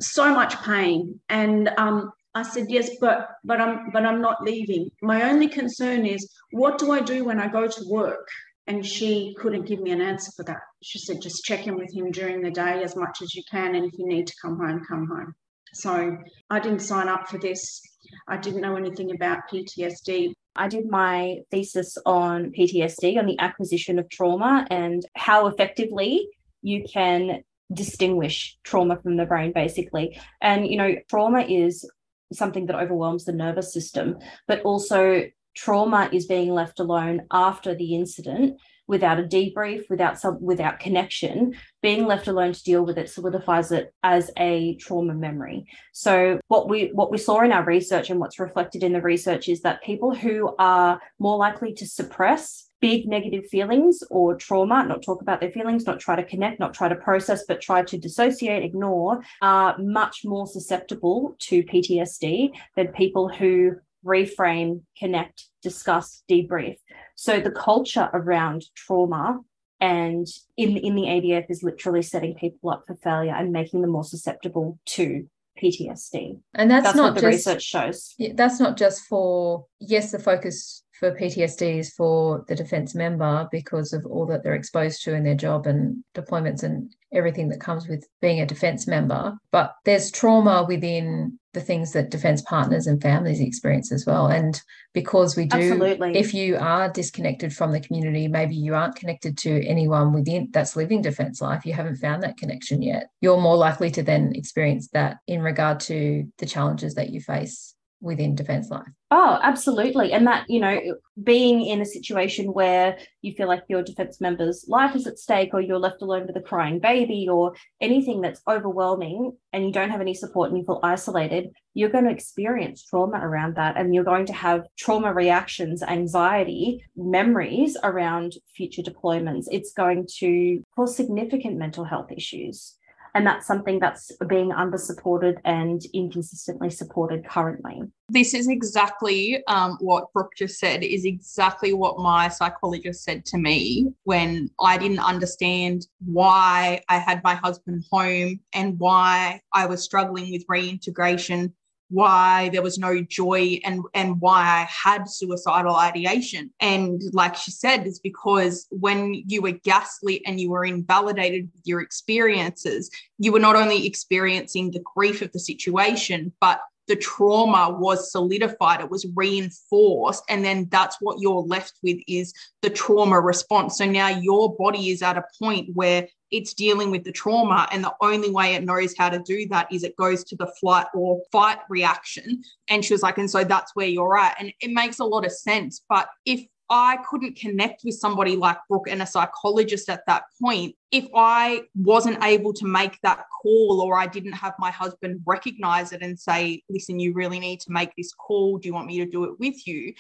so much pain. And um, I said, yes, but but I'm but I'm not leaving. My only concern is what do I do when I go to work? And she couldn't give me an answer for that. She said, just check in with him during the day as much as you can. And if you need to come home, come home. So I didn't sign up for this. I didn't know anything about PTSD. I did my thesis on PTSD, on the acquisition of trauma and how effectively you can distinguish trauma from the brain basically and you know trauma is something that overwhelms the nervous system but also trauma is being left alone after the incident without a debrief without some without connection being left alone to deal with it solidifies it as a trauma memory. So what we what we saw in our research and what's reflected in the research is that people who are more likely to suppress big negative feelings or trauma, not talk about their feelings, not try to connect, not try to process, but try to dissociate, ignore, are much more susceptible to PTSD than people who reframe, connect, discuss, debrief. So the culture around trauma and in, in the ADF is literally setting people up for failure and making them more susceptible to PTSD. And that's, that's not what the just, research shows. That's not just for yes, the focus for PTSDs for the defence member because of all that they're exposed to in their job and deployments and everything that comes with being a defence member. But there's trauma within the things that defence partners and families experience as well. And because we do, Absolutely. if you are disconnected from the community, maybe you aren't connected to anyone within that's living defence life, you haven't found that connection yet, you're more likely to then experience that in regard to the challenges that you face within Defence Life. Oh, absolutely. And that, you know, being in a situation where you feel like your defense member's life is at stake or you're left alone with a crying baby or anything that's overwhelming and you don't have any support and you feel isolated, you're going to experience trauma around that. And you're going to have trauma reactions, anxiety, memories around future deployments. It's going to cause significant mental health issues. And that's something that's being under supported and inconsistently supported currently. This is exactly um, what Brooke just said, is exactly what my psychologist said to me when I didn't understand why I had my husband home and why I was struggling with reintegration why there was no joy and and why I had suicidal ideation. And like she said, is because when you were ghastly and you were invalidated with your experiences, you were not only experiencing the grief of the situation, but the trauma was solidified it was reinforced and then that's what you're left with is the trauma response. So now your body is at a point where it's dealing with the trauma and the only way it knows how to do that is it goes to the flight or fight reaction. And she was like and so that's where you're at. And it makes a lot of sense but if I couldn't connect with somebody like Brooke and a psychologist at that point if I wasn't able to make that call or I didn't have my husband recognize it and say, listen, you really need to make this call. Do you want me to do it with you?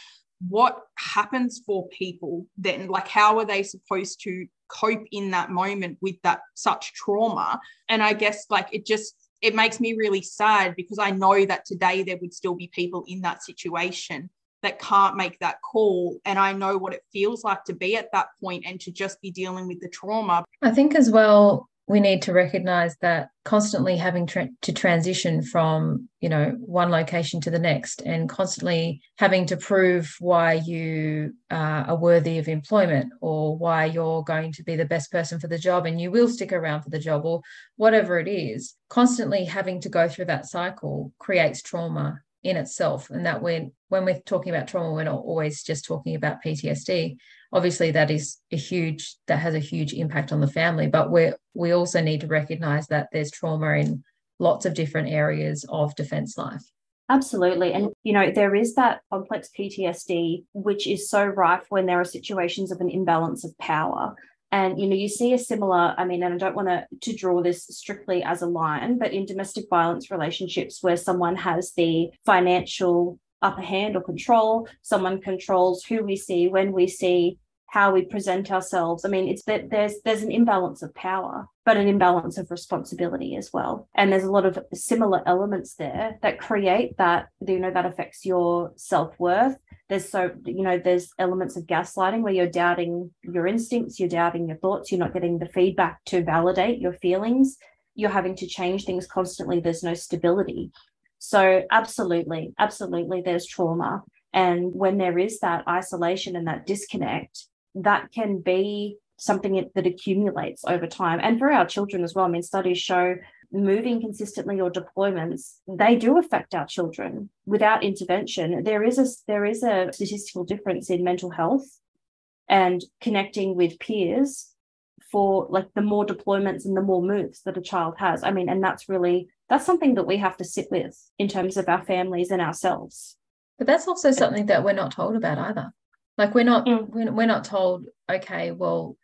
What happens for people then? Like, how are they supposed to cope in that moment with that such trauma? And I guess, like, it just, it makes me really sad because I know that today there would still be people in that situation that can't make that call. And I know what it feels like to be at that point and to just be dealing with the trauma. I think as well, we need to recognize that constantly having tra- to transition from you know one location to the next and constantly having to prove why you uh, are worthy of employment or why you're going to be the best person for the job and you will stick around for the job or whatever it is constantly having to go through that cycle creates trauma in itself and that when when we're talking about trauma we're not always just talking about ptsd obviously that is a huge that has a huge impact on the family but we we also need to recognize that there's trauma in lots of different areas of defense life Absolutely. And, you know, there is that complex PTSD, which is so rife when there are situations of an imbalance of power. And you know, you see a similar, I mean, and I don't want to to draw this strictly as a line, but in domestic violence relationships where someone has the financial upper hand or control, someone controls who we see, when we see, how we present ourselves. I mean, it's that there's there's an imbalance of power, but an imbalance of responsibility as well. And there's a lot of similar elements there that create that, you know, that affects your self-worth. There's so, you know, there's elements of gaslighting where you're doubting your instincts, you're doubting your thoughts, you're not getting the feedback to validate your feelings. You're having to change things constantly. There's no stability. So, absolutely, absolutely, there's trauma. And when there is that isolation and that disconnect, that can be something that accumulates over time. And for our children as well, I mean, studies show moving consistently or deployments, they do affect our children without intervention. There is a there is a statistical difference in mental health and connecting with peers for like the more deployments and the more moves that a child has. I mean, and that's really that's something that we have to sit with in terms of our families and ourselves. But that's also something that we're not told about either. Like we're not mm. we're not told, okay, well,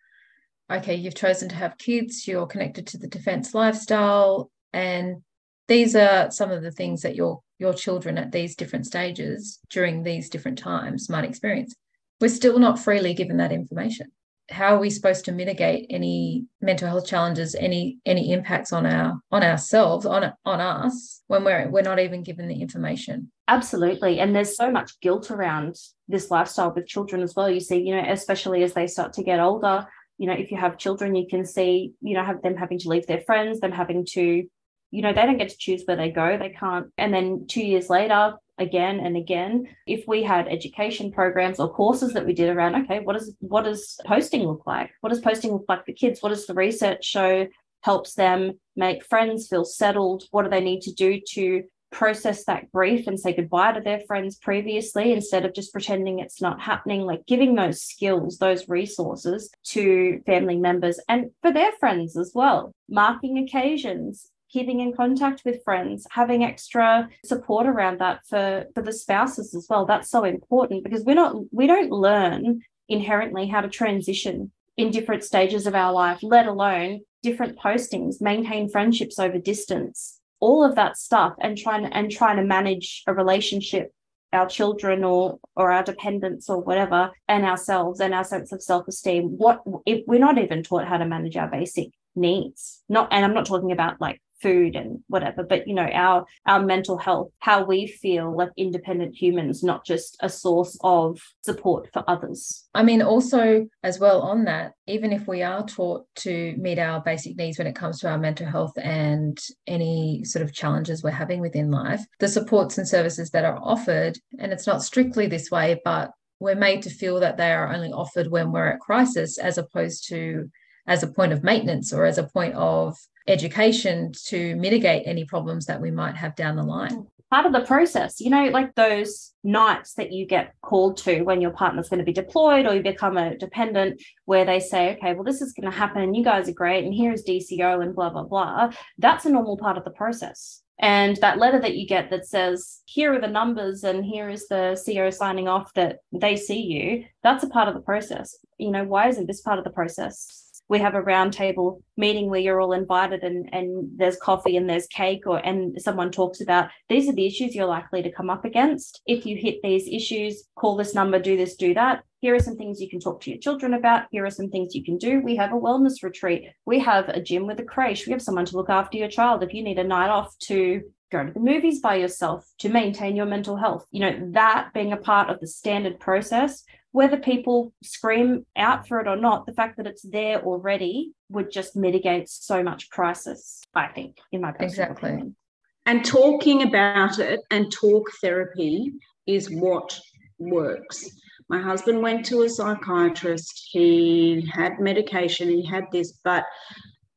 okay, you've chosen to have kids, you're connected to the defense lifestyle, and these are some of the things that your your children at these different stages during these different times might experience. We're still not freely given that information. How are we supposed to mitigate any mental health challenges, any any impacts on our on ourselves, on on us when we're we're not even given the information? Absolutely. And there's so much guilt around this lifestyle with children as well. You see, you know, especially as they start to get older, you know, if you have children, you can see, you know, have them having to leave their friends, them having to, you know, they don't get to choose where they go. They can't. And then two years later, again and again, if we had education programs or courses that we did around, okay, what does what does posting look like? What does posting look like for kids? What does the research show helps them make friends, feel settled? What do they need to do to process that grief and say goodbye to their friends previously instead of just pretending it's not happening like giving those skills those resources to family members and for their friends as well marking occasions keeping in contact with friends, having extra support around that for, for the spouses as well. That's so important because we're not we don't learn inherently how to transition in different stages of our life, let alone different postings, maintain friendships over distance, all of that stuff, and trying and trying to manage a relationship, our children or or our dependents or whatever, and ourselves and our sense of self-esteem. What if we're not even taught how to manage our basic needs? Not and I'm not talking about like food and whatever but you know our our mental health how we feel like independent humans not just a source of support for others. I mean also as well on that even if we are taught to meet our basic needs when it comes to our mental health and any sort of challenges we're having within life the supports and services that are offered and it's not strictly this way but we're made to feel that they are only offered when we're at crisis as opposed to as a point of maintenance or as a point of education to mitigate any problems that we might have down the line. Part of the process you know like those nights that you get called to when your partner's going to be deployed or you become a dependent where they say okay well this is going to happen. You guys are great and here's dco and blah blah blah. That's a normal part of the process. And that letter that you get that says here are the numbers and here is the ceo signing off that they see you that's a part of the process. You know why isn't this part of the process we have a roundtable meeting where you're all invited and, and there's coffee and there's cake or and someone talks about these are the issues you're likely to come up against. If you hit these issues, call this number, do this, do that. Here are some things you can talk to your children about. Here are some things you can do. We have a wellness retreat. We have a gym with a creche. We have someone to look after your child. If you need a night off to go to the movies by yourself to maintain your mental health, you know, that being a part of the standard process whether people scream out for it or not, the fact that it's there already would just mitigate so much crisis, I think, in my personal exactly. opinion. And talking about it and talk therapy is what works. My husband went to a psychiatrist, he had medication, he had this, but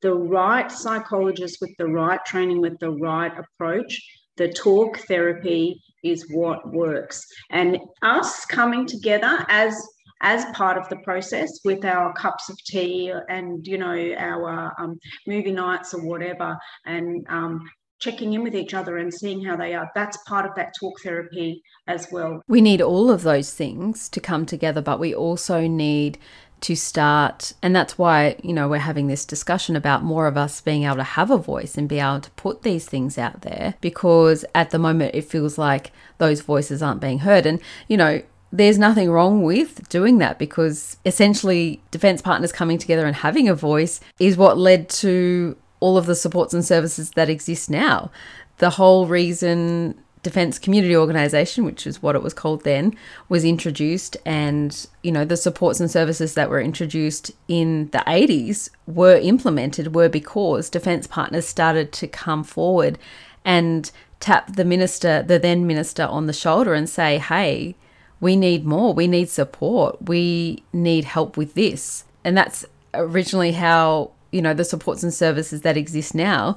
the right psychologist with the right training, with the right approach, the talk therapy is what works. And us coming together as as part of the process with our cups of tea and you know our um, movie nights or whatever and um, checking in with each other and seeing how they are that's part of that talk therapy as well we need all of those things to come together but we also need to start and that's why you know we're having this discussion about more of us being able to have a voice and be able to put these things out there because at the moment it feels like those voices aren't being heard. And you know there's nothing wrong with doing that because essentially defense partners coming together and having a voice is what led to all of the supports and services that exist now. The whole reason Defence Community Organisation, which is what it was called then, was introduced, and you know the supports and services that were introduced in the 80s were implemented were because defence partners started to come forward and tap the minister, the then minister, on the shoulder and say, "Hey, we need more. We need support. We need help with this." And that's originally how you know the supports and services that exist now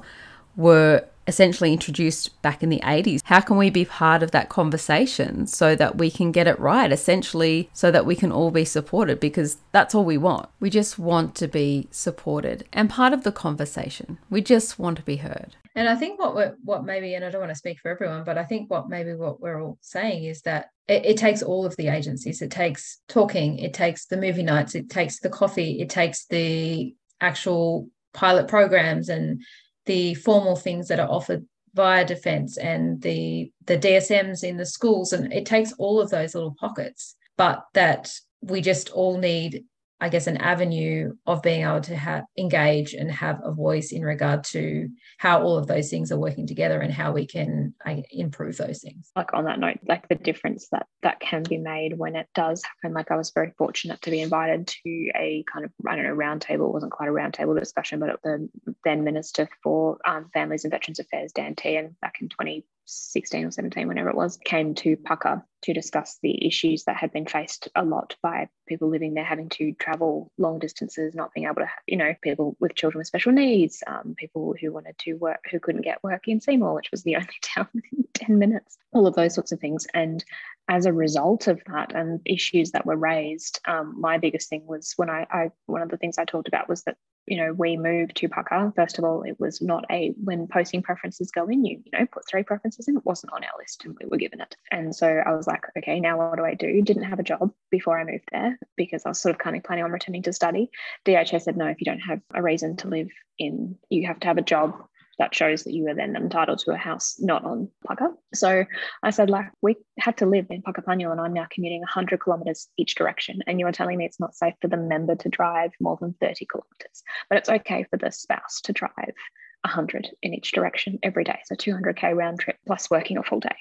were essentially introduced back in the 80s. How can we be part of that conversation so that we can get it right, essentially, so that we can all be supported? Because that's all we want. We just want to be supported and part of the conversation. We just want to be heard. And I think what what maybe, and I don't want to speak for everyone, but I think what maybe what we're all saying is that it, it takes all of the agencies. It takes talking, it takes the movie nights, it takes the coffee, it takes the actual pilot programs and the formal things that are offered via defence and the the DSMs in the schools, and it takes all of those little pockets. But that we just all need I guess, an avenue of being able to have engage and have a voice in regard to how all of those things are working together and how we can I, improve those things. Like on that note, like the difference that that can be made when it does happen. Like I was very fortunate to be invited to a kind of I don't know roundtable. It wasn't quite a roundtable discussion, but the then Minister for um, Families and Veterans Affairs, Dan Tehan, back in 20 16 or 17, whenever it was, came to Pucka to discuss the issues that had been faced a lot by people living there, having to travel long distances, not being able to, you know, people with children with special needs, um, people who wanted to work, who couldn't get work in Seymour, which was the only town within 10 minutes, all of those sorts of things. And as a result of that and issues that were raised, um, my biggest thing was when I, I, one of the things I talked about was that you know, we moved to Pucka, first of all, it was not a when posting preferences go in, you, you know, put three preferences in, it wasn't on our list and we were given it. And so I was like, okay, now what do I do? Didn't have a job before I moved there because I was sort of kind of planning on returning to study. DHS said, no, if you don't have a reason to live in, you have to have a job that shows that you are then entitled to a house not on Pucka. So I said, like, we had to live in Puckapunyal and I'm now commuting 100 kilometres each direction. And you're telling me it's not safe for the member to drive more than 30 kilometres, but it's okay for the spouse to drive 100 in each direction every day. So 200K round trip plus working a full day.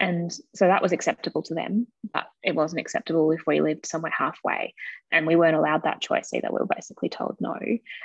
And so that was acceptable to them, but it wasn't acceptable if we lived somewhere halfway. And we weren't allowed that choice either. We were basically told no.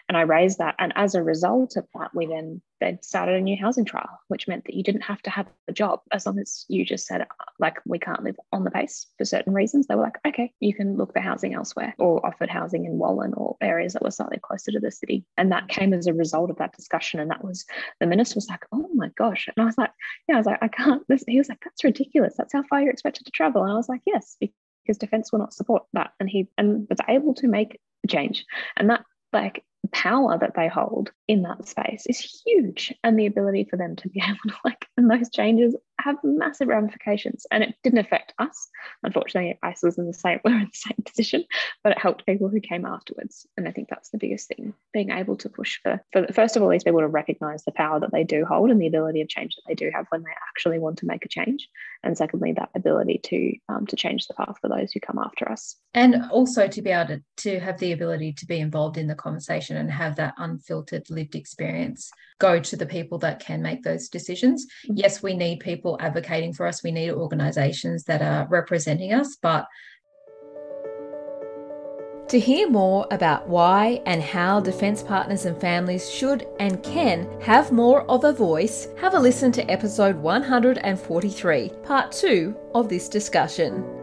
And I raised that. And as a result of that, we then they started a new housing trial, which meant that you didn't have to have a job as long as you just said, like, we can't live on the base for certain reasons. They were like, okay, you can look for housing elsewhere or offered housing in Wallan or areas that were slightly closer to the city. And that came as a result of that discussion. And that was the minister was like, oh my gosh. And I was like, yeah, I was like, I can't. This, he was like, that's ridiculous. That's how far you're expected to travel. And I was like, yes, because defense will not support that. And he and was able to make a change. And that like power that they hold in that space is huge and the ability for them to be able to like and those changes have massive ramifications and it didn't affect us unfortunately ice was in the same we are in the same position but it helped people who came afterwards and i think that's the biggest thing being able to push for for first of all these people to recognize the power that they do hold and the ability of change that they do have when they actually want to make a change and secondly that ability to um, to change the path for those who come after us and also to be able to, to have the ability to be involved in the conversation and have that unfiltered lived experience go to the people that can make those decisions. Mm-hmm. Yes, we need people advocating for us, we need organizations that are representing us, but to hear more about why and how defence partners and families should and can have more of a voice, have a listen to episode 143, part 2 of this discussion.